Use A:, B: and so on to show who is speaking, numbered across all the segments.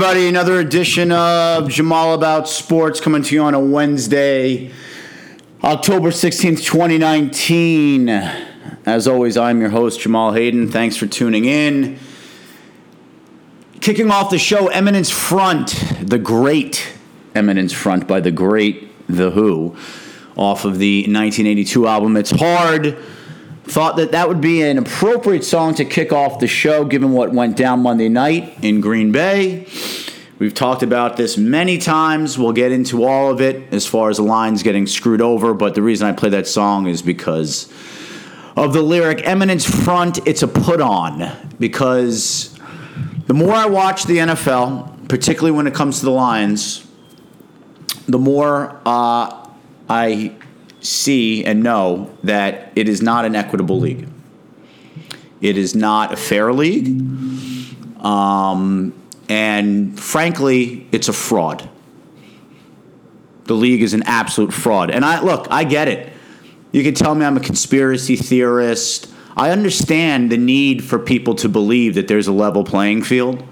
A: everybody. Another edition of Jamal About Sports coming to you on a Wednesday, October 16th, 2019. As always, I'm your host, Jamal Hayden. Thanks for tuning in. Kicking off the show, Eminence Front, the great Eminence Front by the great The Who, off of the 1982 album It's Hard. Thought that that would be an appropriate song to kick off the show given what went down Monday night in Green Bay. We've talked about this many times. We'll get into all of it as far as the Lions getting screwed over, but the reason I play that song is because of the lyric Eminence Front, it's a put on. Because the more I watch the NFL, particularly when it comes to the Lions, the more uh, I see and know that it is not an equitable league. It is not a fair league. Um, and frankly, it's a fraud. The league is an absolute fraud. And I look, I get it. You can tell me I'm a conspiracy theorist. I understand the need for people to believe that there's a level playing field.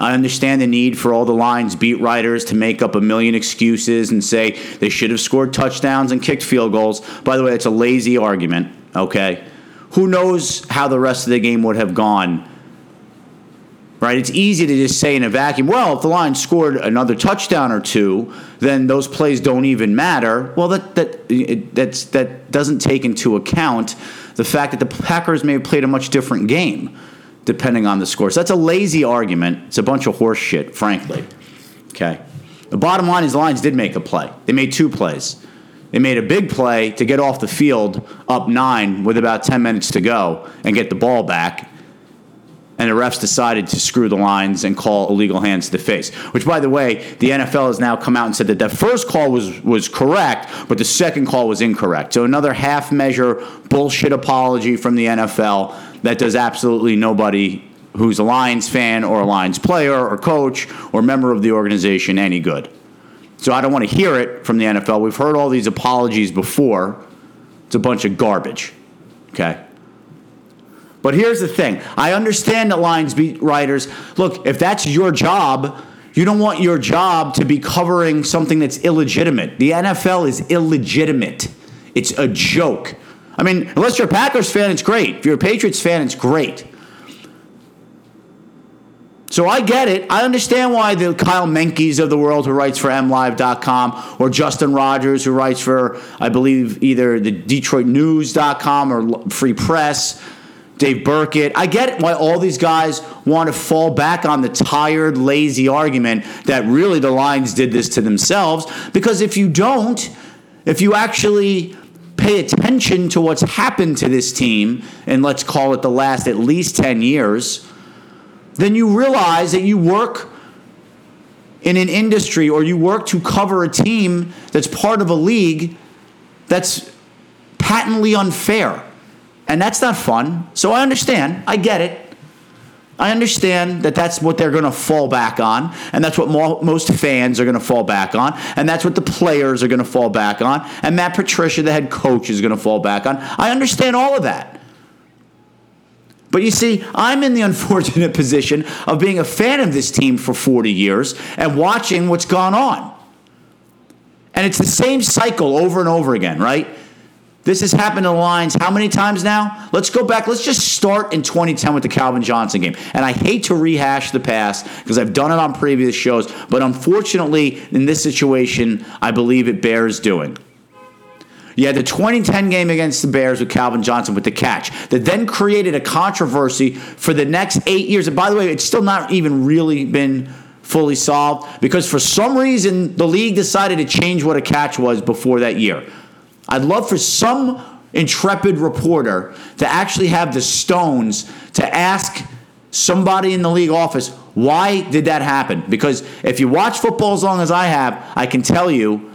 A: I understand the need for all the Lions beat writers to make up a million excuses and say they should have scored touchdowns and kicked field goals. By the way, it's a lazy argument, okay? Who knows how the rest of the game would have gone? Right? It's easy to just say in a vacuum, well, if the Lions scored another touchdown or two, then those plays don't even matter. Well, that that that's that doesn't take into account the fact that the Packers may have played a much different game depending on the score. So that's a lazy argument. It's a bunch of horse shit, frankly. Okay. The bottom line is the Lions did make a play. They made two plays. They made a big play to get off the field up nine with about 10 minutes to go and get the ball back. And the refs decided to screw the Lions and call illegal hands to the face. Which, by the way, the NFL has now come out and said that the first call was, was correct, but the second call was incorrect. So another half measure bullshit apology from the NFL that does absolutely nobody who's a Lions fan or a Lions player or coach or member of the organization any good. So I don't want to hear it from the NFL. We've heard all these apologies before. It's a bunch of garbage. Okay? But here's the thing I understand that Lions beat writers. Look, if that's your job, you don't want your job to be covering something that's illegitimate. The NFL is illegitimate, it's a joke. I mean, unless you're a Packers fan, it's great. If you're a Patriots fan, it's great. So I get it. I understand why the Kyle Meinkes of the world who writes for MLive.com or Justin Rogers who writes for, I believe, either the DetroitNews.com or Free Press, Dave Birkett. I get it why all these guys want to fall back on the tired, lazy argument that really the Lions did this to themselves. Because if you don't, if you actually pay attention to what's happened to this team, and let's call it the last at least 10 years, then you realize that you work in an industry or you work to cover a team that's part of a league that's patently unfair. And that's not fun. So I understand. I get it. I understand that that's what they're going to fall back on, and that's what most fans are going to fall back on, and that's what the players are going to fall back on, and Matt Patricia, the head coach, is going to fall back on. I understand all of that. But you see, I'm in the unfortunate position of being a fan of this team for 40 years and watching what's gone on. And it's the same cycle over and over again, right? This has happened to the Lions how many times now? Let's go back. Let's just start in 2010 with the Calvin Johnson game. And I hate to rehash the past because I've done it on previous shows, but unfortunately, in this situation, I believe it bears doing. You had the 2010 game against the Bears with Calvin Johnson with the catch that then created a controversy for the next eight years. And by the way, it's still not even really been fully solved because for some reason the league decided to change what a catch was before that year. I'd love for some intrepid reporter to actually have the stones to ask somebody in the league office, why did that happen? Because if you watch football as long as I have, I can tell you,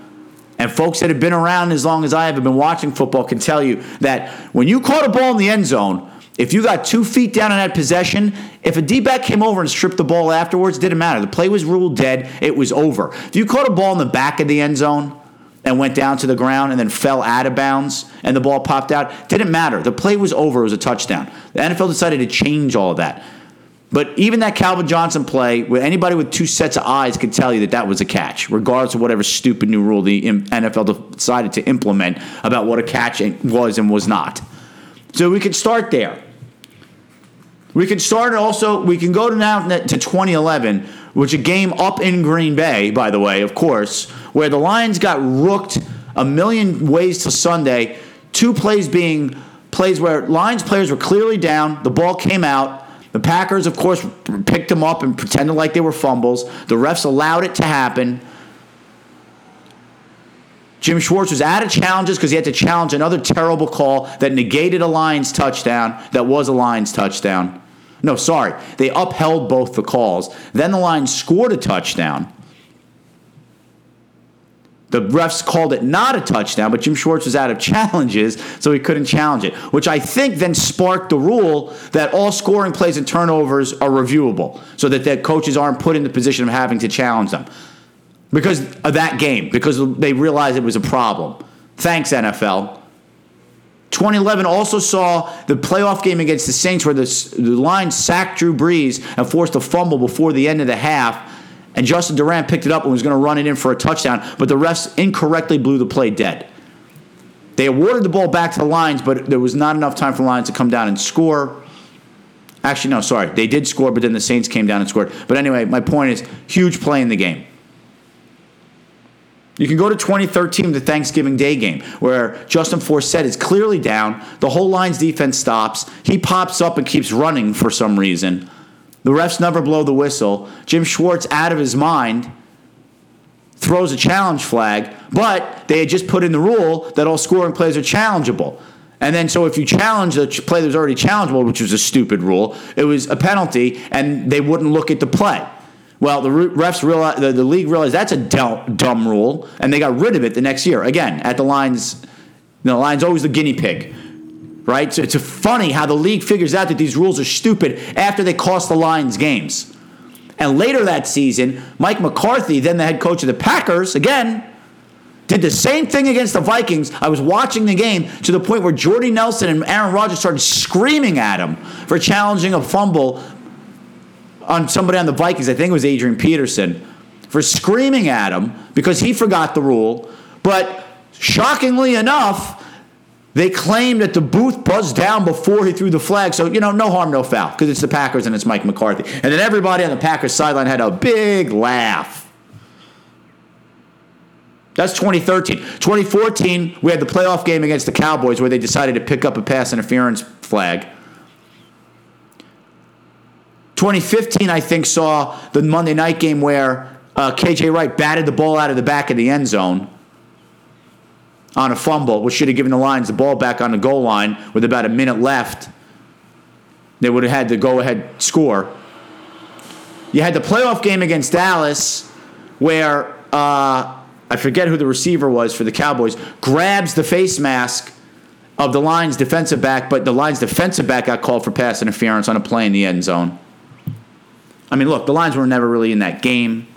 A: and folks that have been around as long as I have, have been watching football, can tell you that when you caught a ball in the end zone, if you got two feet down in that possession, if a D back came over and stripped the ball afterwards, didn't matter. The play was ruled dead. It was over. If you caught a ball in the back of the end zone, and went down to the ground and then fell out of bounds and the ball popped out. Didn't matter. The play was over. It was a touchdown. The NFL decided to change all of that. But even that Calvin Johnson play, anybody with two sets of eyes could tell you that that was a catch, regardless of whatever stupid new rule the NFL decided to implement about what a catch was and was not. So we could start there. We can start also. We can go now to 2011, which a game up in Green Bay, by the way, of course, where the Lions got rooked a million ways to Sunday. Two plays being plays where Lions players were clearly down. The ball came out. The Packers, of course, picked them up and pretended like they were fumbles. The refs allowed it to happen. Jim Schwartz was out of challenges because he had to challenge another terrible call that negated a Lions touchdown that was a Lions touchdown. No, sorry. They upheld both the calls. Then the Lions scored a touchdown. The refs called it not a touchdown, but Jim Schwartz was out of challenges, so he couldn't challenge it, which I think then sparked the rule that all scoring plays and turnovers are reviewable, so that the coaches aren't put in the position of having to challenge them because of that game, because they realized it was a problem. Thanks, NFL. 2011 also saw the playoff game against the Saints where the, the Lions sacked Drew Brees and forced a fumble before the end of the half and Justin Durant picked it up and was going to run it in for a touchdown, but the refs incorrectly blew the play dead. They awarded the ball back to the Lions, but there was not enough time for the Lions to come down and score. Actually, no, sorry. They did score, but then the Saints came down and scored. But anyway, my point is huge play in the game. You can go to 2013, the Thanksgiving Day game, where Justin Forsett is clearly down. The whole Lions defense stops. He pops up and keeps running for some reason. The refs never blow the whistle. Jim Schwartz, out of his mind, throws a challenge flag, but they had just put in the rule that all scoring plays are challengeable. And then, so if you challenge the play that was already challengeable, which was a stupid rule, it was a penalty, and they wouldn't look at the play. Well, the refs realized, the, the league realized that's a dumb, dumb rule, and they got rid of it the next year. Again, at the know, the Lions always the guinea pig right? So it's funny how the league figures out that these rules are stupid after they cost the Lions games. And later that season, Mike McCarthy, then the head coach of the Packers, again, did the same thing against the Vikings. I was watching the game to the point where Jordy Nelson and Aaron Rodgers started screaming at him for challenging a fumble on somebody on the Vikings. I think it was Adrian Peterson for screaming at him because he forgot the rule. But shockingly enough, they claim that the booth buzzed down before he threw the flag, so you know, no harm, no foul, because it's the Packers and it's Mike McCarthy. And then everybody on the Packers sideline had a big laugh. That's 2013. 2014, we had the playoff game against the Cowboys where they decided to pick up a pass interference flag. 2015, I think, saw the Monday night game where uh, KJ Wright batted the ball out of the back of the end zone on a fumble, which should have given the Lions the ball back on the goal line with about a minute left. They would have had the go ahead score. You had the playoff game against Dallas where uh, I forget who the receiver was for the Cowboys, grabs the face mask of the Lions defensive back, but the Lions defensive back got called for pass interference on a play in the end zone. I mean, look, the Lions were never really in that game.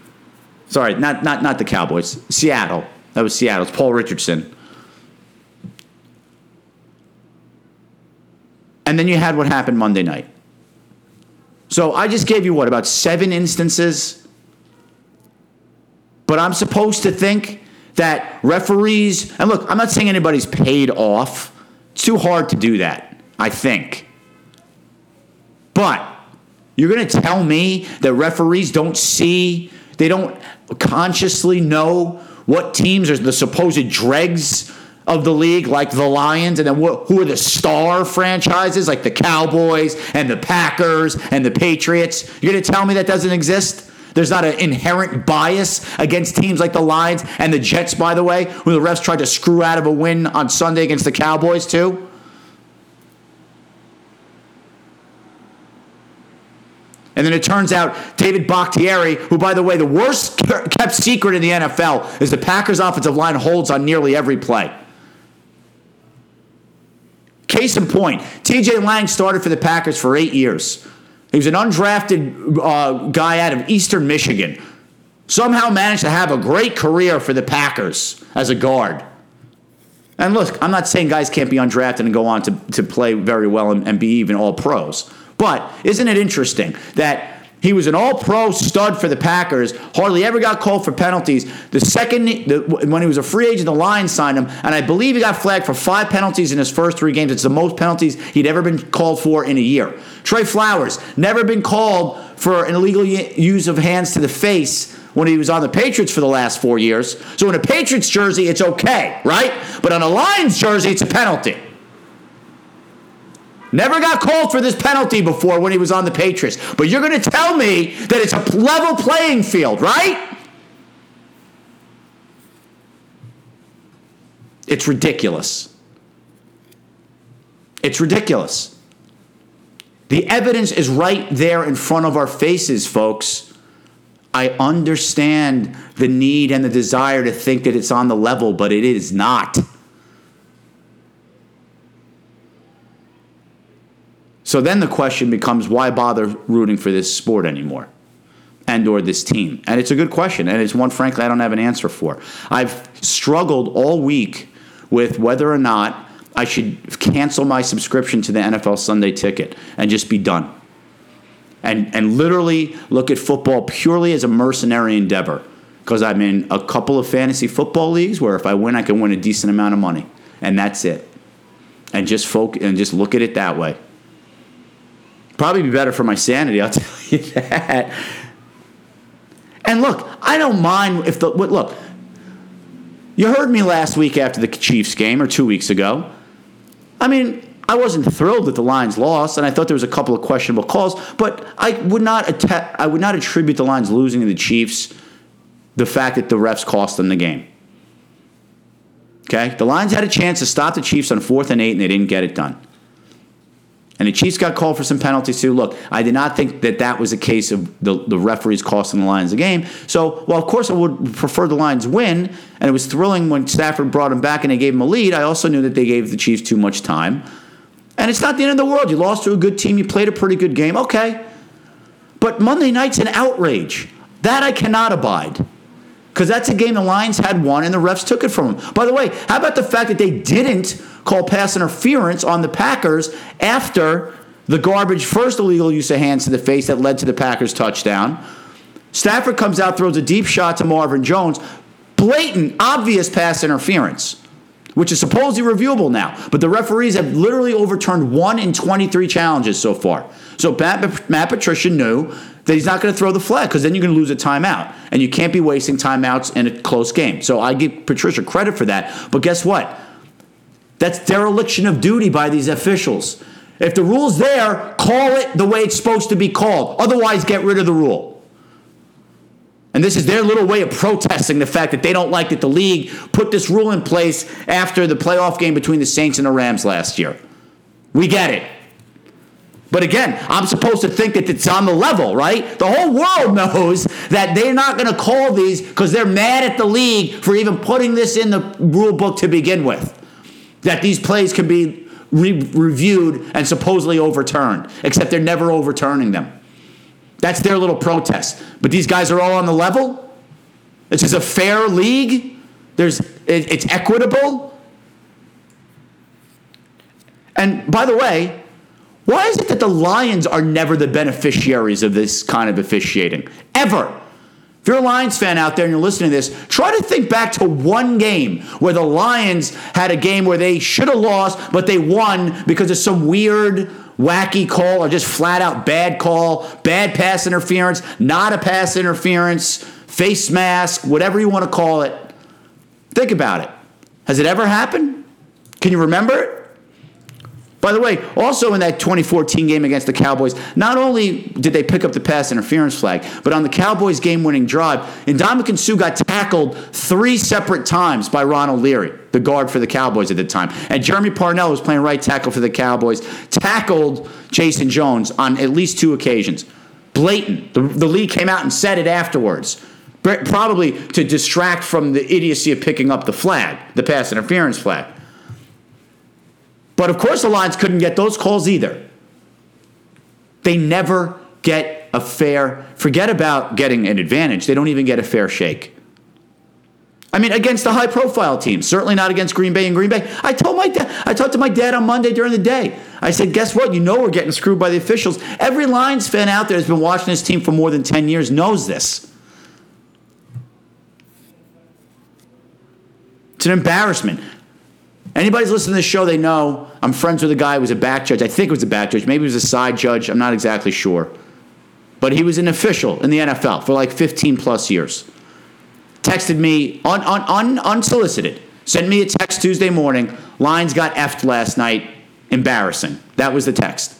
A: Sorry, not not not the Cowboys. Seattle. That was Seattle. It's Paul Richardson. And then you had what happened Monday night. So I just gave you what, about seven instances? But I'm supposed to think that referees, and look, I'm not saying anybody's paid off. It's too hard to do that, I think. But you're going to tell me that referees don't see, they don't consciously know what teams are the supposed dregs of the league, like the Lions, and then who are the star franchises, like the Cowboys and the Packers and the Patriots. You're going to tell me that doesn't exist? There's not an inherent bias against teams like the Lions and the Jets, by the way, who the refs tried to screw out of a win on Sunday against the Cowboys, too. And then it turns out David Bakhtiari, who, by the way, the worst kept secret in the NFL is the Packers' offensive line holds on nearly every play. Case in point, TJ Lang started for the Packers for eight years. He was an undrafted uh, guy out of Eastern Michigan. Somehow managed to have a great career for the Packers as a guard. And look, I'm not saying guys can't be undrafted and go on to, to play very well and, and be even all pros. But isn't it interesting that he was an all-pro stud for the Packers. Hardly ever got called for penalties. The second the, when he was a free agent, the Lions signed him, and I believe he got flagged for five penalties in his first three games. It's the most penalties he'd ever been called for in a year. Trey Flowers never been called for an illegal use of hands to the face when he was on the Patriots for the last four years. So in a Patriots jersey, it's okay, right? But on a Lions jersey, it's a penalty. Never got called for this penalty before when he was on the Patriots. But you're going to tell me that it's a level playing field, right? It's ridiculous. It's ridiculous. The evidence is right there in front of our faces, folks. I understand the need and the desire to think that it's on the level, but it is not. So then the question becomes why bother rooting for this sport anymore? and or this team? And it's a good question and it's one frankly I don't have an answer for. I've struggled all week with whether or not I should cancel my subscription to the NFL Sunday ticket and just be done. And and literally look at football purely as a mercenary endeavor because I'm in a couple of fantasy football leagues where if I win I can win a decent amount of money and that's it. And just folk and just look at it that way. Probably be better for my sanity, I'll tell you that. And look, I don't mind if the look. You heard me last week after the Chiefs game or 2 weeks ago. I mean, I wasn't thrilled that the Lions lost, and I thought there was a couple of questionable calls, but I would not att- I would not attribute the Lions losing to the Chiefs the fact that the refs cost them the game. Okay? The Lions had a chance to stop the Chiefs on fourth and eight, and they didn't get it done. And the Chiefs got called for some penalties too. Look, I did not think that that was a case of the, the referees costing the Lions the game. So, well, of course, I would prefer the Lions win. And it was thrilling when Stafford brought him back and they gave him a lead. I also knew that they gave the Chiefs too much time. And it's not the end of the world. You lost to a good team. You played a pretty good game. Okay. But Monday night's an outrage. That I cannot abide. Because that's a game the Lions had won and the refs took it from them. By the way, how about the fact that they didn't call pass interference on the Packers after the garbage first illegal use of hands to the face that led to the Packers touchdown. Stafford comes out, throws a deep shot to Marvin Jones. Blatant, obvious pass interference, which is supposedly reviewable now. But the referees have literally overturned one in 23 challenges so far. So Matt, Matt Patricia knew that he's not going to throw the flag because then you're going to lose a timeout. And you can't be wasting timeouts in a close game. So I give Patricia credit for that. But guess what? That's dereliction of duty by these officials. If the rule's there, call it the way it's supposed to be called. Otherwise, get rid of the rule. And this is their little way of protesting the fact that they don't like that the league put this rule in place after the playoff game between the Saints and the Rams last year. We get it. But again, I'm supposed to think that it's on the level, right? The whole world knows that they're not going to call these because they're mad at the league for even putting this in the rule book to begin with that these plays can be re- reviewed and supposedly overturned, except they're never overturning them. That's their little protest. But these guys are all on the level. This is a fair league. There's it, it's equitable. And by the way, why is it that the Lions are never the beneficiaries of this kind of officiating? Ever. If you're a Lions fan out there and you're listening to this, try to think back to one game where the Lions had a game where they should have lost, but they won because of some weird, wacky call or just flat out bad call, bad pass interference, not a pass interference, face mask, whatever you want to call it. Think about it. Has it ever happened? Can you remember it? By the way, also in that 2014 game against the Cowboys, not only did they pick up the pass interference flag, but on the Cowboys game winning drive, Ndamukong Suh got tackled three separate times by Ronald Leary, the guard for the Cowboys at the time. And Jermey Parnell was playing right tackle for the Cowboys, tackled Jason Jones on at least two occasions. Blatant. The, the league came out and said it afterwards probably to distract from the idiocy of picking up the flag, the pass interference flag. But of course, the Lions couldn't get those calls either. They never get a fair, forget about getting an advantage, they don't even get a fair shake. I mean, against the high profile teams, certainly not against Green Bay and Green Bay. I told my dad, I talked to my dad on Monday during the day. I said, guess what? You know we're getting screwed by the officials. Every Lions fan out there that's been watching this team for more than 10 years knows this. It's an embarrassment. Anybody's listening to this show, they know I'm friends with a guy who was a back judge. I think it was a back judge. Maybe it was a side judge. I'm not exactly sure. But he was an official in the NFL for like 15 plus years. Texted me un, un, un, unsolicited. Sent me a text Tuesday morning. Lions got effed last night. Embarrassing. That was the text.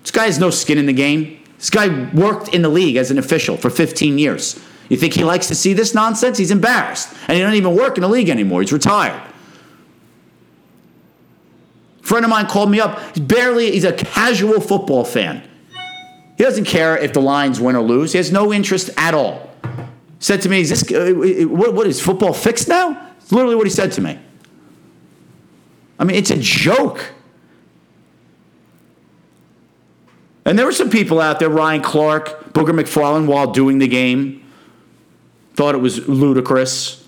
A: This guy has no skin in the game. This guy worked in the league as an official for 15 years. You think he likes to see this nonsense? He's embarrassed. And he doesn't even work in the league anymore. He's retired. Friend of mine called me up. He's barely, he's a casual football fan. He doesn't care if the Lions win or lose. He has no interest at all. Said to me, "Is this uh, what, what is football fixed now?" It's literally what he said to me. I mean, it's a joke. And there were some people out there, Ryan Clark, Booger McFarland, while doing the game, thought it was ludicrous.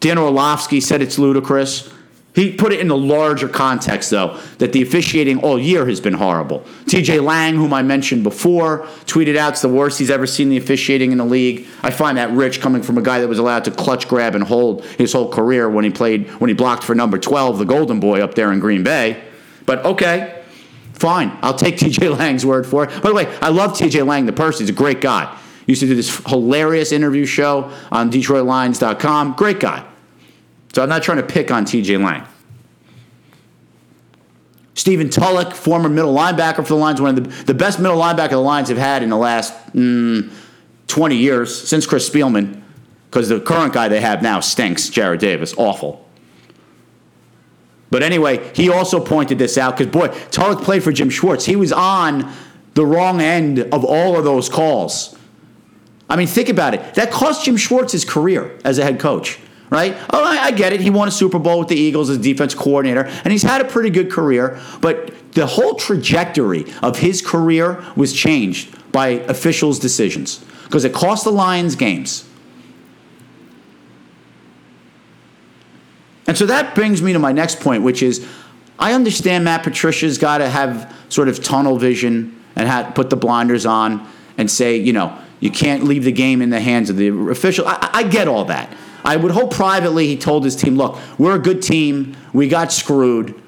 A: Dan Orlovsky said it's ludicrous. He put it in the larger context, though, that the officiating all year has been horrible. TJ Lang, whom I mentioned before, tweeted out it's the worst he's ever seen the officiating in the league. I find that rich coming from a guy that was allowed to clutch, grab, and hold his whole career when he played, when he blocked for number 12, the Golden Boy up there in Green Bay. But okay, fine. I'll take TJ Lang's word for it. By the way, I love TJ Lang, the person. He's a great guy. Used to do this hilarious interview show on DetroitLions.com. Great guy. So I'm not trying to pick on TJ Lang. Stephen Tulloch, former middle linebacker for the Lions, one of the, the best middle linebacker the Lions have had in the last mm, 20 years since Chris Spielman, because the current guy they have now stinks, Jarrad Davis. Awful. But anyway, he also pointed this out because, boy, Tulloch played for Jim Schwartz. He was on the wrong end of all of those calls. I mean, think about it. That cost Jim Schwartz his career as a head coach right? Oh, I, I, get it. He won a Super Bowl with the Eagles as defense coordinator, and he's had a pretty good career. But the whole trajectory of his career was changed by officials' decisions because it cost the Lions games. And so that brings me to my next point, which is I understand Matt Patricia's got to have sort of tunnel vision and have, put the blinders on and say, you know, you can't leave the game in the hands of the official. I, I get all that. I would hope privately he told his team, look, we're a good team. We got screwed.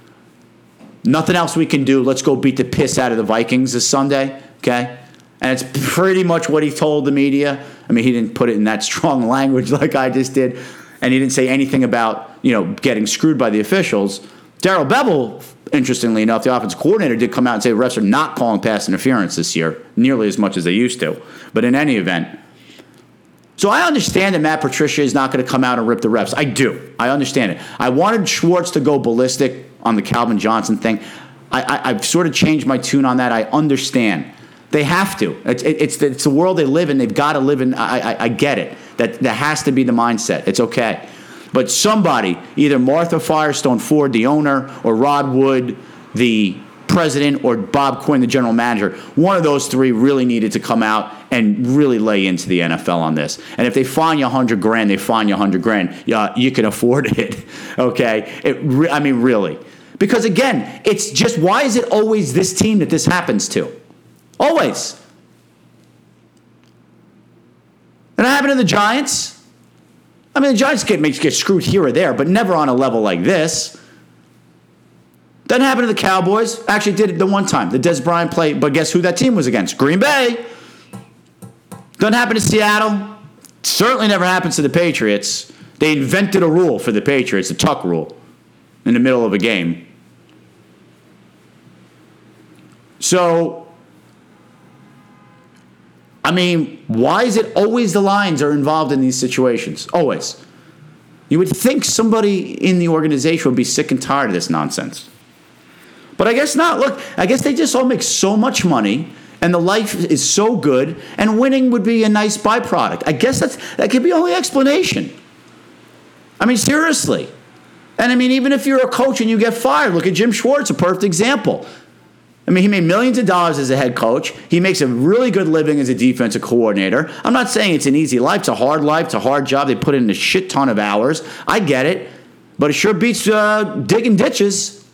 A: Nothing else we can do. Let's go beat the piss out of the Vikings this Sunday. Okay? And it's pretty much what he told the media. I mean, he didn't put it in that strong language like I just did. And he didn't say anything about, you know, getting screwed by the officials. Darrell Bevell, interestingly enough, the offensive coordinator did come out and say the refs are not calling pass interference this year nearly as much as they used to. But in any event, so I understand that Matt Patricia is not going to come out and rip the refs. I do. I understand it. I wanted Schwartz to go ballistic on the Calvin Johnson thing. I, have sort of changed my tune on that. I understand. They have to. It's, it's, the, it's the world they live in. They've got to live in. I, I, I get it. That, that has to be the mindset. It's okay. But somebody, either Martha Firestone Ford, the owner, or Rod Wood, the president or Bob Quinn, the general manager, one of those three really needed to come out and really lay into the NFL on this. And if they fine you 100 grand, they fine you 100 grand. Yeah, you can afford it. Okay? It re- I mean, really. Because again, it's just why is it always this team that this happens to? Always. And it happened to the Giants. I mean, the Giants get, get screwed here or there, but never on a level like this. Doesn't happen to the Cowboys. Actually, did it the one time. The Dez Bryant play, but guess who that team was against? Green Bay. Doesn't happen to Seattle. Certainly never happens to the Patriots. They invented a rule for the Patriots, the tuck rule, in the middle of a game. So, I mean, why is it always the Lions are involved in these situations? Always. You would think somebody in the organization would be sick and tired of this nonsense. But I guess not. Look, I guess they just all make so much money and the life is so good and winning would be a nice byproduct. I guess that's that could be the only explanation. I mean, seriously. And I mean, even if you're a coach and you get fired, look at Jim Schwartz, a perfect example. I mean, he made millions of dollars as a head coach. He makes a really good living as a defensive coordinator. I'm not saying it's an easy life. It's a hard life. It's a hard job. They put in a shit ton of hours. I get it. But it sure beats uh, digging ditches.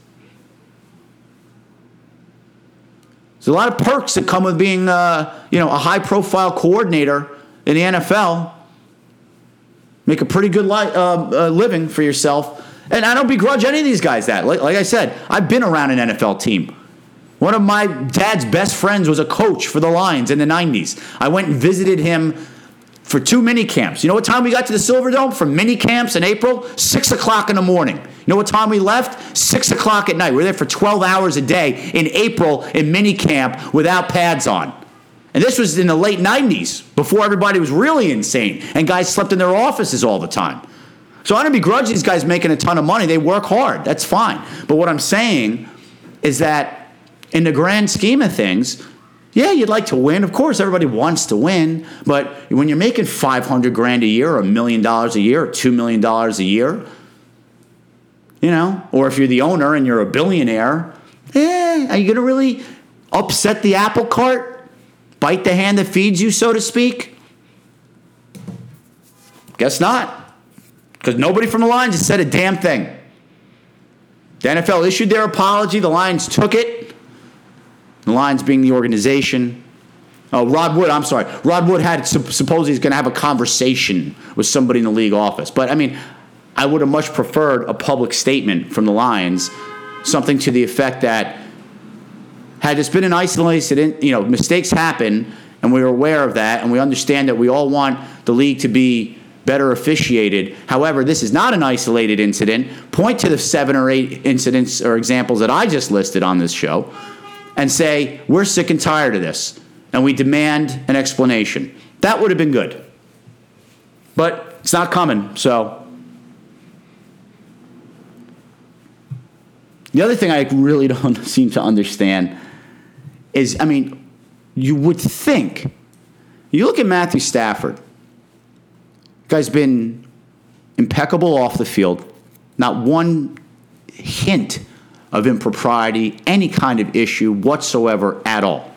A: There's a lot of perks that come with being, uh, you know, a high-profile coordinator in the NFL. Make a pretty good li- uh, uh, living for yourself, and I don't begrudge any of these guys that. Like, like I said, I've been around an NFL team. One of my dad's best friends was a coach for the Lions in the '90s. I went and visited him for two mini camps. You know what time we got to the Silverdome for mini camps in April? Six o'clock in the morning. You know what time we left? Six o'clock at night. We are there for 12 hours a day in April in mini camp without pads on. And this was in the late 90s, before everybody was really insane, and guys slept in their offices all the time. So I don't begrudge these guys making a ton of money. They work hard. That's fine. But what I'm saying is that in the grand scheme of things, yeah, you'd like to win. Of course, everybody wants to win. But when you're making 500 grand a year, or a million dollars a year, or $2 million a year, you know, or if you're the owner and you're a billionaire, eh, are you going to really upset the apple cart? Bite the hand that feeds you, so to speak? Guess not. Because nobody from the Lions has said a damn thing. The NFL issued their apology, the Lions took it. The Lions being the organization. Oh, Rod Wood, I'm sorry. Rod Wood had supposedly he's going to have a conversation with somebody in the league office. But I mean, I would have much preferred a public statement from the Lions, something to the effect that had this been an isolated incident, you know, mistakes happen, and we are aware of that, and we understand that we all want the league to be better officiated. However, this is not an isolated incident. Point to the seven or eight incidents or examples that I just listed on this show and say, we're sick and tired of this, and we demand an explanation. That would have been good. But it's not coming, so. The other thing I really don't seem to understand is I mean, you would think, you look at Matthew Stafford, guy's been impeccable off the field, not one hint of impropriety, any kind of issue whatsoever at all.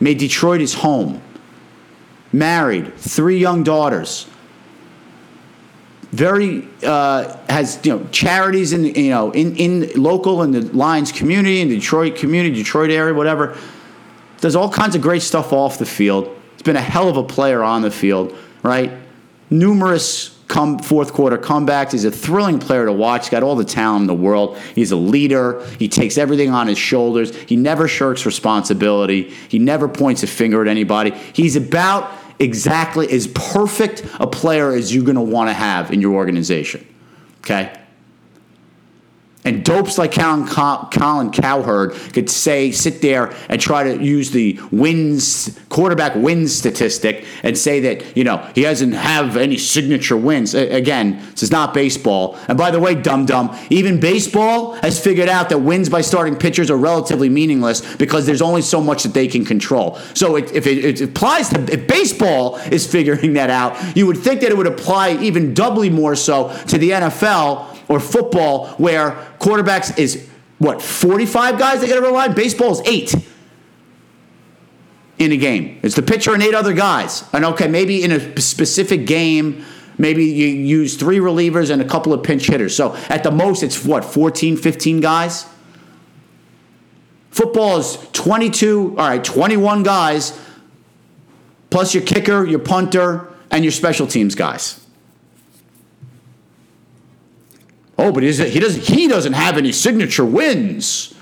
A: Made Detroit his home. Married, three young daughters. Very uh, has you know charities in you know in, in local in the Lions community in the Detroit community, Detroit area, whatever. Does all kinds of great stuff off the field. He's been a hell of a player on the field, right? Numerous come fourth quarter comebacks. He's a thrilling player to watch. He's got all the talent in the world. He's a leader. He takes everything on his shoulders. He never shirks responsibility. He never points a finger at anybody. He's about exactly as perfect a player as you're going to want to have in your organization. Okay? And dopes like Colin, Colin Cowherd could say, sit there and try to use the wins, quarterback wins statistic and say that, you know, he doesn't have any signature wins. Again, this is not baseball. And by the way, dum dum, even baseball has figured out that wins by starting pitchers are relatively meaningless because there's only so much that they can control. So it, if it, it applies to, if baseball is figuring that out, you would think that it would apply even doubly more so to the NFL or football where quarterbacks is what 45 guys they got to rely. on. Baseball is eight in a game. It's the pitcher and eight other guys. And okay, maybe in a specific game, maybe you use three relievers and a couple of pinch hitters. So at the most, it's what 14, 15 guys. Football is 22, all right, 21 guys, plus your kicker, your punter, and your special teams guys. Oh, but is it, he doesn't he doesn't have any signature wins.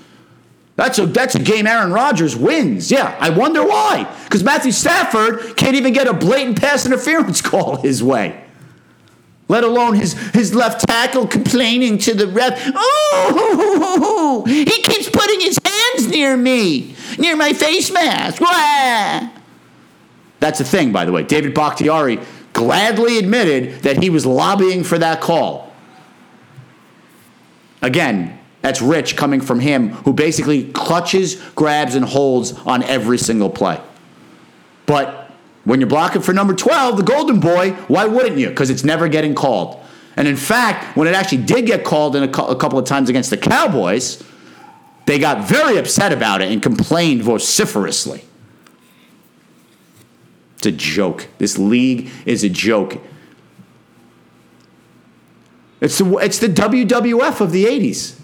A: That's a that's a game Aaron Rodgers wins. Yeah, I wonder why. Because Matthew Stafford can't even get a blatant pass interference call his way. Let alone his, his left tackle complaining to the ref. Oh, he keeps putting his hands near me, near my face mask. Wah! That's the thing, by the way. David Bakhtiari gladly admitted that he was lobbying for that call. Again, that's rich coming from him, who basically clutches, grabs, and holds on every single play. But when you're blocking for number 12, the Golden Boy, why wouldn't you? Because it's never getting called. And in fact, when it actually did get called in a, a couple of times against the Cowboys, they got very upset about it and complained vociferously. It's a joke. This league is a joke. It's the, it's the WWF of the 80s.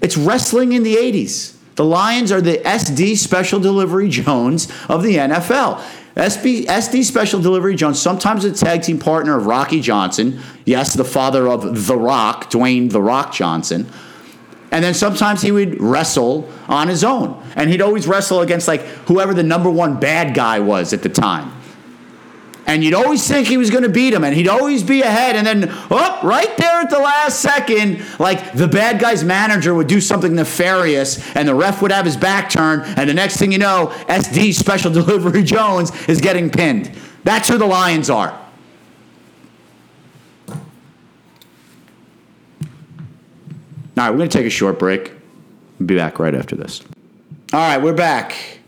A: It's wrestling in the 80s. The Lions are the SD Special Delivery Jones of the NFL. SB, SD Special Delivery Jones, sometimes a tag team partner of Rocky Johnson. Yes, the father of The Rock, Dwayne The Rock Johnson. And then sometimes he would wrestle on his own. And he'd always wrestle against like whoever the number one bad guy was at the time. And you'd always think he was going to beat him, and he'd always be ahead. And then, oh, right there at the last second, like the bad guy's manager would do something nefarious, and the ref would have his back turned. And the next thing you know, SD Special Delivery Jones is getting pinned. That's who the Lions are. All right, we're going to take a short break. We'll be back right after this. All right, we're back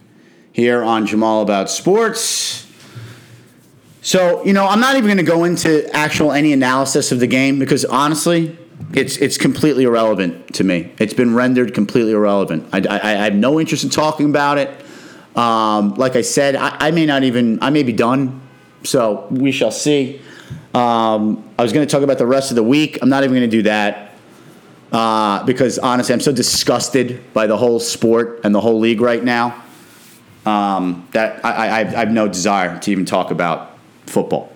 A: here on Jamal About Sports. So, you know, I'm not even going to go into actual any analysis of the game because honestly, it's it's completely irrelevant to me. It's been rendered completely irrelevant. I, I, I have no interest in talking about it. Um, like I said, I, I, may not even, I may be done. So we shall see. Um, I was going to talk about the rest of the week. I'm not even going to do that uh, because honestly, I'm so disgusted by the whole sport and the whole league right now um, that I, I, I, have no desire to even talk about football.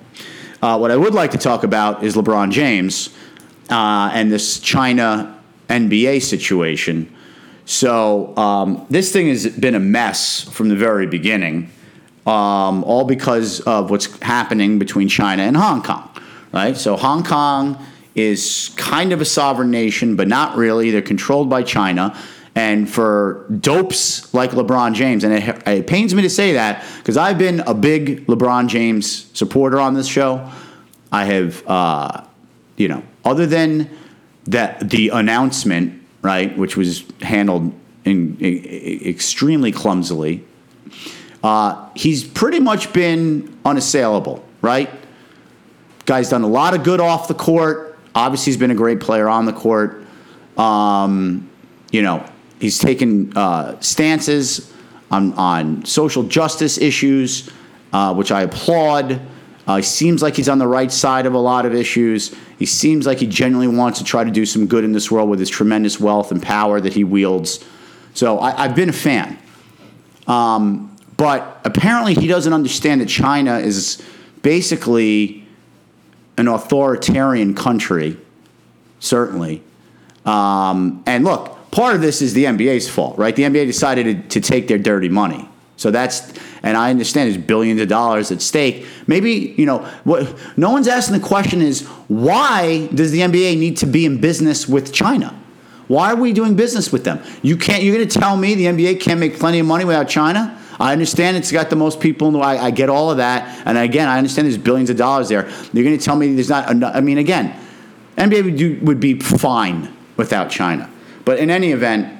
A: Uh, what I would like to talk about is LeBron James uh, and this China NBA situation. So um, this thing has been a mess from the very beginning, um, all because of what's happening between China and Hong Kong. Right. So Hong Kong is kind of a sovereign nation, but not really. They're controlled by China. And for dopes like LeBron James, and it, it pains me to say that because I've been a big LeBron James supporter on this show. I have, uh, you know, other than that the announcement, right, which was handled in, in, extremely clumsily, uh, he's pretty much been unassailable, right? Guy's done a lot of good off the court. Obviously, he's been a great player on the court. Um, you know, he's taken uh, stances on, on social justice issues, uh, which I applaud. Uh, he seems like he's on the right side of a lot of issues. He seems like he genuinely wants to try to do some good in this world with his tremendous wealth and power that he wields. So I, have been a fan. Um, but apparently, he doesn't understand that China is basically an authoritarian country, certainly. Um, and look, part of this is the NBA's fault, right? The NBA decided to, to, take their dirty money. So that's, and I understand there's billions of dollars at stake. Maybe, you know, what no one's asking the question is why does the NBA need to be in business with China? Why are we doing business with them? You can't, you're going to tell me the NBA can't make plenty of money without China? I understand it's got the most people in the I, I get all of that. And again, I understand there's billions of dollars there. You're going to tell me there's not enough. I mean, again, NBA would, do, would be fine without China. But in any event,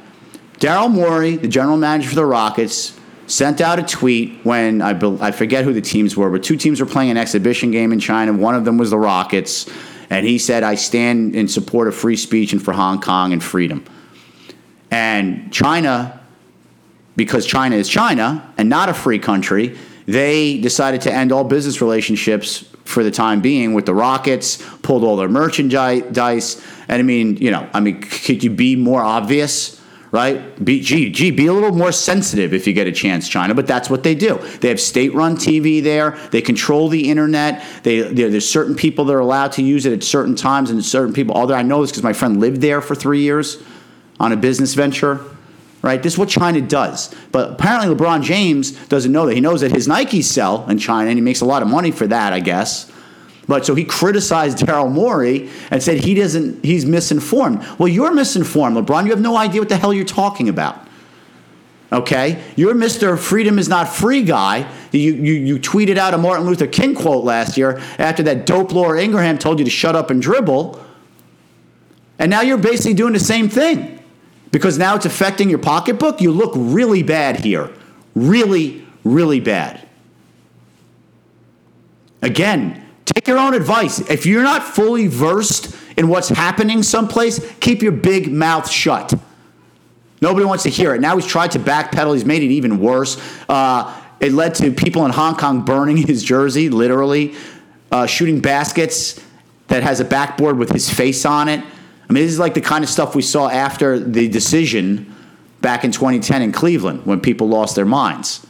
A: Daryl Morey, the general manager for the Rockets, sent out a tweet when I, I forget who the teams were, but two teams were playing an exhibition game in China. One of them was the Rockets. And he said, I stand in support of free speech and for Hong Kong and freedom. And China because China is China and not a free country, they decided to end all business relationships for the time being with the Rockets, pulled all their merchandise. Dice. And I mean, you know, I mean, could you be more obvious? Right? Be, gee, gee, be a little more sensitive if you get a chance, China. But that's what they do. They have state-run TV there. They control the internet. They, there's certain people that are allowed to use it at certain times, and certain people. Although I know this because my friend lived there for three years on a business venture right? This is what China does. But apparently, LeBron James doesn't know that. He knows that his Nikes sell in China, and he makes a lot of money for that, I guess. But so he criticized Daryl Morey and said he doesn't. He's misinformed. Well, you're misinformed, LeBron. You have no idea what the hell you're talking about. Okay, you're Mr. Freedom is not free guy. You, you, you tweeted out a Martin Luther King quote last year after that dope Laura Ingraham told you to shut up and dribble. And now you're basically doing the same thing because now it's affecting your pocketbook, you look really bad here. Really, really bad. Again, take your own advice. If you're not fully versed in what's happening someplace, keep your big mouth shut. Nobody wants to hear it. Now he's tried to backpedal, he's made it even worse. Uh, it led to people in Hong Kong burning his jersey, literally, uh, shooting baskets that has a backboard with his face on it. I mean, this is like the kind of stuff we saw after the decision back in 2010 in Cleveland when people lost their minds.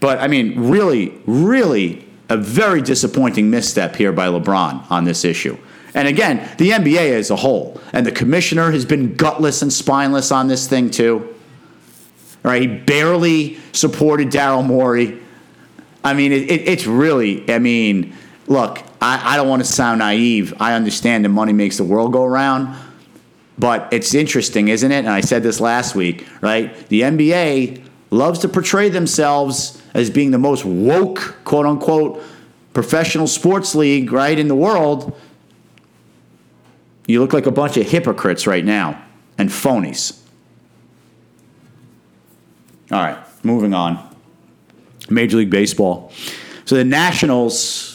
A: But I mean, really, really a very disappointing misstep here by LeBron on this issue. And again, the NBA as a whole, and the commissioner has been gutless and spineless on this thing too. Right? He barely supported Daryl Morey. I mean, it, it, it's really, I mean, look, I, I don't want to sound naive. I understand that money makes the world go around. But it's interesting, isn't it? And I said this last week, right? The NBA loves to portray themselves as being the most woke, quote unquote, professional sports league, right, in the world. You look like a bunch of hypocrites right now and phonies. All right, moving on. Major League Baseball. So the Nationals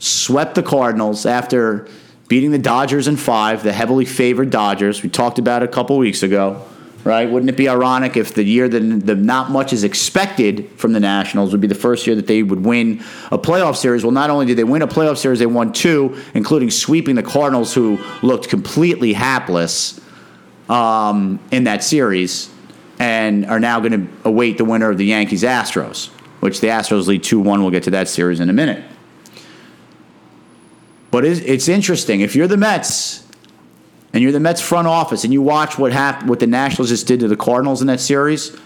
A: swept the Cardinals after beating the Dodgers in five, the heavily favored Dodgers. We talked about a couple weeks ago, right? Wouldn't it be ironic if the year that the not much is expected from the Nationals would be the first year that they would win a playoff series? Well, not only did they win a playoff series, they won two, including sweeping the Cardinals, who looked completely hapless um, in that series, and are now going to await the winner of the Yankees Astros, which the Astros lead 2 1. We'll get to that series in a minute. But it's interesting. If you're the Mets and you're the Mets front office and you watch what happened, what the Nationals just did to the Cardinals in that series,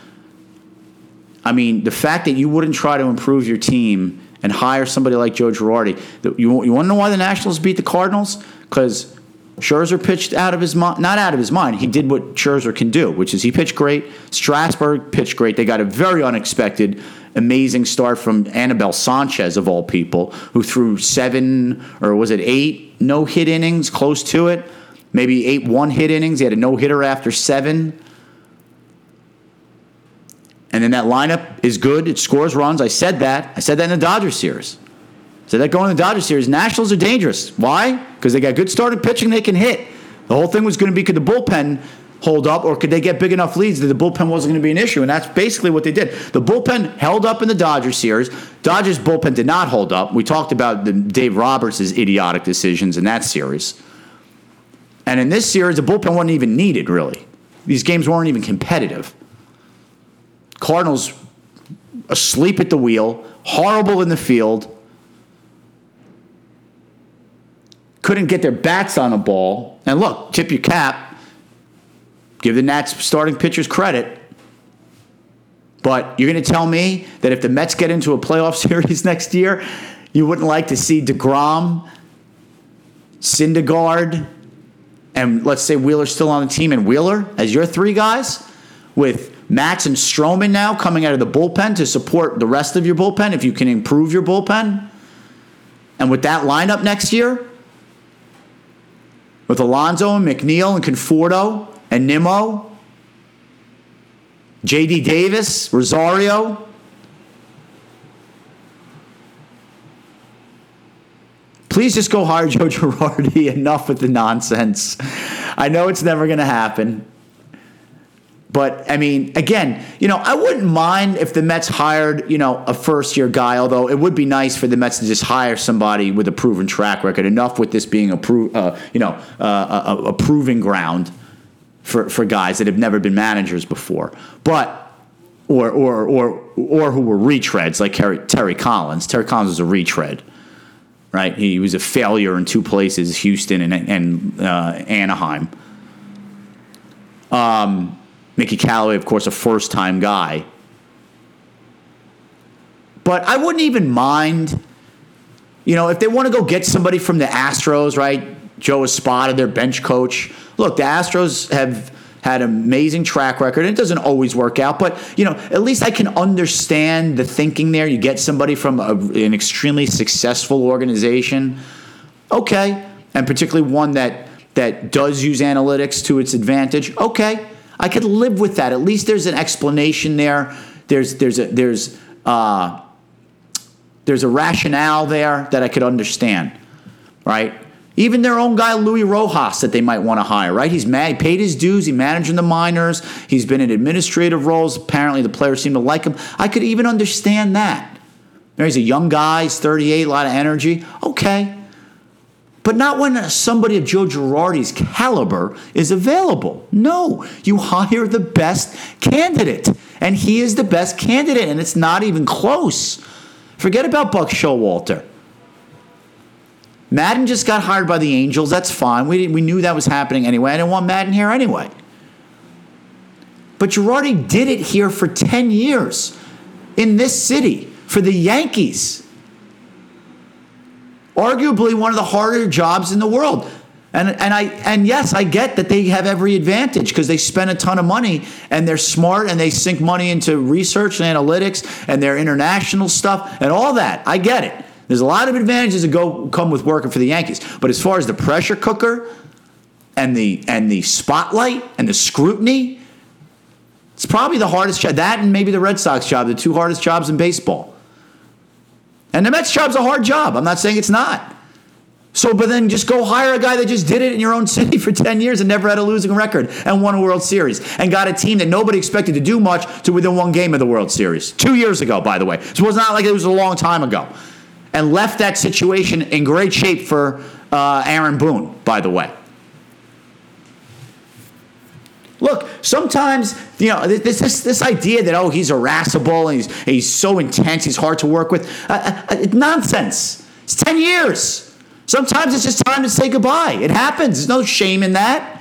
A: I mean, the fact that you wouldn't try to improve your team and hire somebody like Joe Girardi, you, you want to know why the Nationals beat the Cardinals? Because Scherzer pitched out of his mind, not out of his mind. He did what Scherzer can do, which is he pitched great. Strasburg pitched great. They got a very unexpected amazing start from Anibal Sanchez, of all people, who threw seven or was it eight no hit innings, close to it, maybe eight one hit innings. He had a no hitter after seven. And then that lineup is good. It scores runs. I said that. I said that in the Dodgers series. I said that going in the Dodgers series. Nationals are dangerous. Why? Because they got good starting pitching they can hit. The whole thing was going to be could the bullpen hold up, or could they get big enough leads that the bullpen wasn't going to be an issue? And that's basically what they did. The bullpen held up in the Dodgers series. Dodgers bullpen did not hold up. We talked about the Dave Roberts' idiotic decisions in that series. And in this series, the bullpen wasn't even needed, really. These games weren't even competitive. Cardinals asleep at the wheel, horrible in the field, couldn't get their bats on a ball. And look, tip your cap Give the Nats starting pitchers credit. But you're going to tell me that if the Mets get into a playoff series next year, you wouldn't like to see DeGrom, Syndergaard, and let's say Wheeler's still on the team and Wheeler as your three guys with Matz and Stroman now coming out of the bullpen to support the rest of your bullpen if you can improve your bullpen. And with that lineup next year, with Alonso and McNeil and Conforto and Nimmo, J.D. Davis, Rosario. Please just go hire Joe Girardi. Enough with the nonsense. I know it's never going to happen. But I mean, again, you know, I wouldn't mind if the Mets hired, you know, a first year guy, although it would be nice for the Mets to just hire somebody with a proven track record. Enough with this being a, pro- uh, you know, uh, a, a proving ground for, for guys that have never been managers before. But or or or or who were retreads like Terry, Terry Collins. Terry Collins was a retread, right? He was a failure in two places, Houston and, and uh, Anaheim. Um, Mickey Callaway, of course, a first-time guy. But I wouldn't even mind, you know, if they want to go get somebody from the Astros, right? Joe Espada, their bench coach look, the Astros have had an amazing track record. It doesn't always work out, but you know, at least I can understand the thinking there. You get somebody from a, an extremely successful organization, okay, and particularly one that that does use analytics to its advantage. Okay, I could live with that. At least there's an explanation there. There's there's a there's uh, there's a rationale there that I could understand, right? Even their own guy, Luis Rojas, that they might want to hire, right? He's mad, he paid his dues, he's managing the minors, he's been in administrative roles. Apparently, the players seem to like him. I could even understand that. he's a young guy, he's 38, a lot of energy. Okay. But not when somebody of Joe Girardi's caliber is available. No, you hire the best candidate. And he is the best candidate, and it's not even close. Forget about Buck Showalter. Maddon just got hired by the Angels. That's fine. We, we knew that was happening anyway. I didn't want Maddon here anyway. But Girardi did it here for 10 years in this city for the Yankees. Arguably one of the harder jobs in the world. And, and I and yes, I get that they have every advantage because they spend a ton of money and they're smart and they sink money into research and analytics and their international stuff and all that. I get it. There's a lot of advantages that go come with working for the Yankees. But as far as the pressure cooker and the and the spotlight and the scrutiny, it's probably the hardest job. That and maybe the Red Sox job, the two hardest jobs in baseball. And the Mets job's a hard job. I'm not saying it's not. So, but then just go hire a guy that just did it in your own city for 10 years and never had a losing record and won a World Series and got a team that nobody expected to do much to within one game of the World Series. Two years ago, by the way. So it was not like it was a long time ago. And left that situation in great shape for uh, Aaron Boone, by the way. Look, sometimes you know this this, this idea that oh he's irascible and he's he's so intense, he's hard to work with. Uh, uh, nonsense. It's ten years. Sometimes it's just time to say goodbye. It happens. There's no shame in that.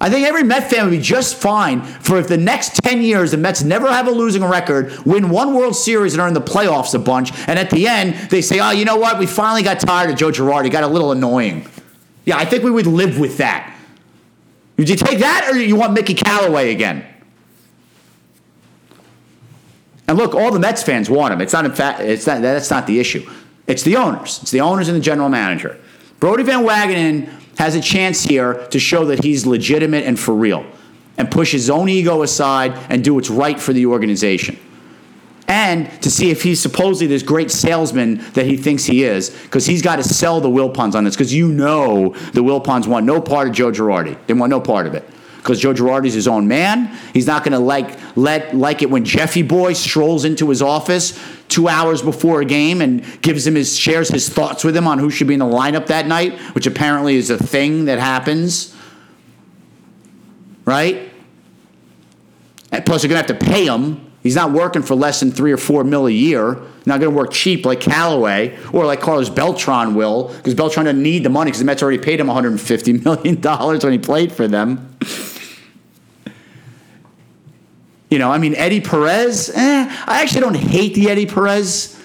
A: I think every Met fan would be just fine for if the next 10 years the Mets never have a losing record, win one World Series and in the playoffs a bunch, and at the end they say, oh, you know what? We finally got tired of Joe Girardi. Got a little annoying. Yeah, I think we would live with that. Would you take that or you want Mickey Callaway again? And look, all the Mets fans want him. It's not in fact it's not that's not the issue. It's the owners. It's the owners and the general manager. Brodie Van Wagenen has a chance here to show that he's legitimate and for real and push his own ego aside and do what's right for the organization. And to see if he's supposedly this great salesman that he thinks he is, because he's got to sell the Wilpons on this, because you know the Wilpons want no part of Joe Girardi. They want no part of it because Joe Girardi's his own man. He's not going to like let like it when Jeffy Boy strolls into his office two hours before a game and gives him his shares his thoughts with him on who should be in the lineup that night, which apparently is a thing that happens. Right? And plus, you're going to have to pay him. He's not working for less than three or four mil a year. Not going to work cheap like Callaway or like Carlos Beltran will, because Beltran doesn't need the money because the Mets already paid him 150 million dollars when he played for them. You know, I mean, Eddie Perez, eh, I actually don't hate the Eddie Perez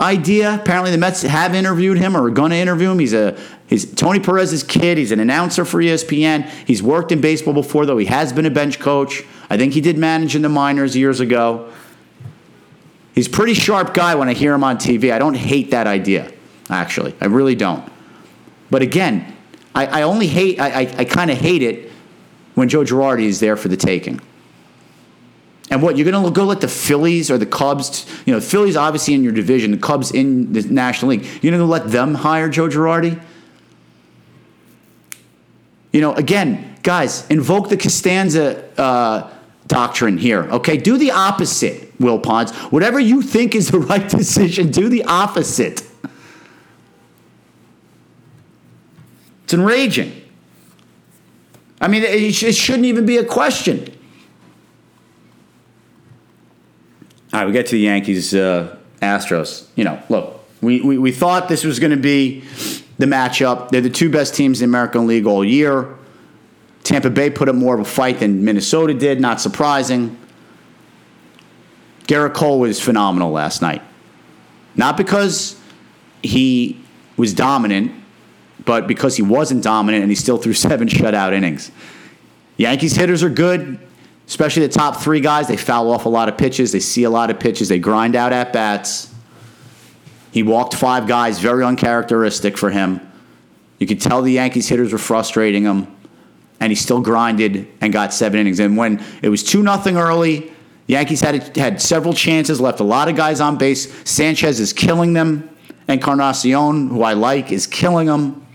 A: idea. Apparently, the Mets have interviewed him or are going to interview him. He's a he's Tony Perez's kid. He's an announcer for ESPN. He's worked in baseball before, though. He has been a bench coach. I think he did manage in the minors years ago. He's a pretty sharp guy when I hear him on TV. I don't hate that idea, actually. I really don't. But again, I, I only hate, I, I, I kind of hate it when Joe Girardi is there for the taking. And what you're going to go let the Phillies or the Cubs, you know, Phillies obviously in your division, the Cubs in the National League. You're going to let them hire Joe Girardi? You know, again, guys, invoke the Costanza uh, doctrine here. Okay, do the opposite, Wilpons. Whatever you think is the right decision, do the opposite. It's enraging. I mean, it, it shouldn't even be a question. All right, we get to the Yankees, uh, Astros. You know, look, we, we, we thought this was going to be the matchup. They're the two best teams in the American League all year. Tampa Bay put up more of a fight than Minnesota did, not surprising. Gerrit Cole was phenomenal last night. Not because he was dominant, but because he wasn't dominant and he still threw seven shutout innings. Yankees hitters are good especially the top three guys, they foul off a lot of pitches. They see a lot of pitches. They grind out at bats. He walked five guys, very uncharacteristic for him. You could tell the Yankees hitters were frustrating him, and he still grinded and got seven innings. And when it was 2 nothing early, Yankees had, had several chances, left a lot of guys on base. Sanchez is killing them, and Encarnacion, who I like, is killing them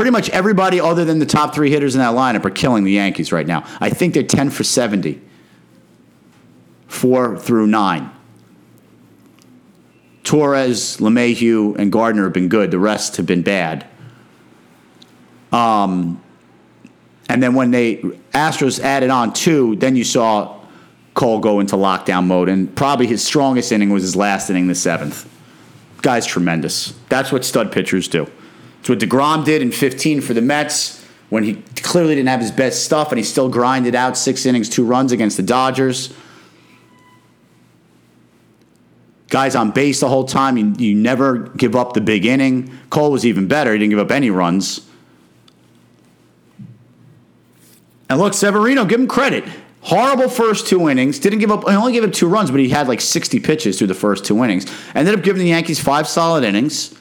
A: pretty much everybody other than the top three hitters in that lineup are killing the Yankees right now. I think they're 10 for 70, four through nine. Torres, LeMahieu, and Gardner have been good. The rest have been bad. Um, and then when they Astros added on two, then you saw Cole go into lockdown mode, and probably his strongest inning was his last inning, the seventh. Guy's tremendous. That's what stud pitchers do. It's what DeGrom did in 15 for the Mets when he clearly didn't have his best stuff, and he still grinded out six innings, two runs against the Dodgers. Guys on base the whole time. You, you never give up the big inning. Cole was even better. He didn't give up any runs. And look, Severino, give him credit. Horrible first two innings. Didn't give up. He only gave up two runs, but he had like 60 pitches through the first two innings. Ended up giving the Yankees five solid innings.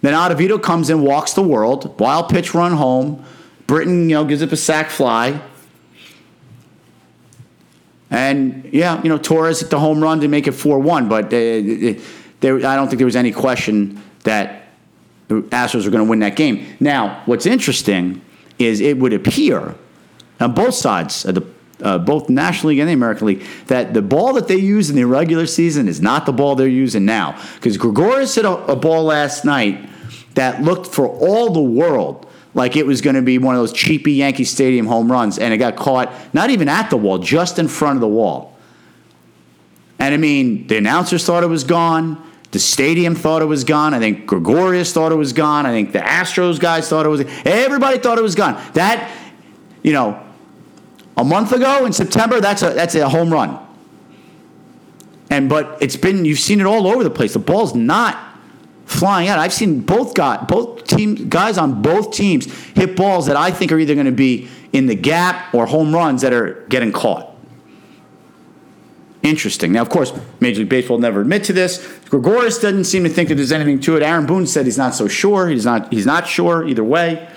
A: Then Ottavino comes in, walks the world. Wild pitch run home. Britton, you know, gives up a sac fly. And yeah, you know, Torres hit the home run to make it 4 1, but uh, there, I don't think there was any question that the Astros were going to win that game. Now, what's interesting is it would appear on both sides of the uh, both National League and the American League, that the ball that they use in the regular season is not the ball they're using now. Because Gregorius hit a, a, ball last night that looked for all the world like it was going to be one of those cheapy Yankee Stadium home runs, and it got caught not even at the wall, just in front of the wall. And I mean, the announcers thought it was gone. The stadium thought it was gone. I think Gregorius thought it was gone. I think the Astros guys thought it was. Everybody thought it was gone. That, you know, a month ago in September, that's a that's a home run. And but it's been you've seen it all over the place. The ball's not flying out. I've seen both got both team guys on both teams hit balls that I think are either going to be in the gap or home runs that are getting caught. Interesting. Now, of course, Major League Baseball never admit to this. Gregorius doesn't seem to think that there's anything to it. Aaron Boone said he's not so sure. He's not. He's not sure either way.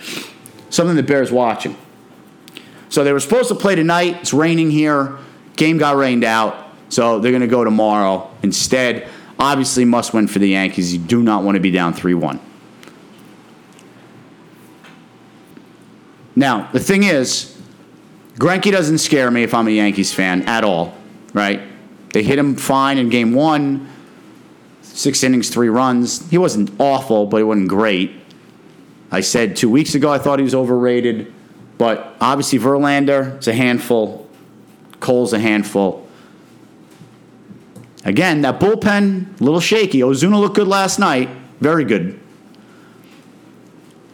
A: Something that bears watching. So they were supposed to play tonight. It's raining here. Game got rained out. So they're going to go tomorrow instead. Obviously, must win for the Yankees. You do not want to be down 3 1. Now, the thing is, Greinke doesn't scare me if I'm a Yankees fan at all, right? They hit him fine in game one, six innings, three runs. He wasn't awful, but he wasn't great. I said two weeks ago I thought he was overrated. But obviously, Verlander is a handful. Cole's a handful. Again, that bullpen, a little shaky. Osuna looked good last night. Very good.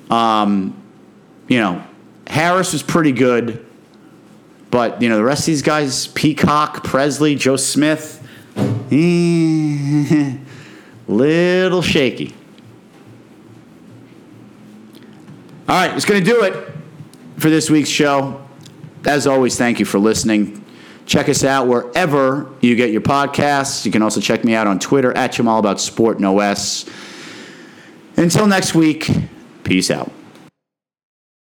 A: Um, you know, Harris was pretty good. But, you know, the rest of these guys, Peacock, Pressly, Joe Smith, eh, little shaky. All right, it's going to do it for this week's show. As always, thank you for listening. Check us out wherever you get your podcasts. You can also check me out on Twitter at Jamal About Sport. Until next week, peace out.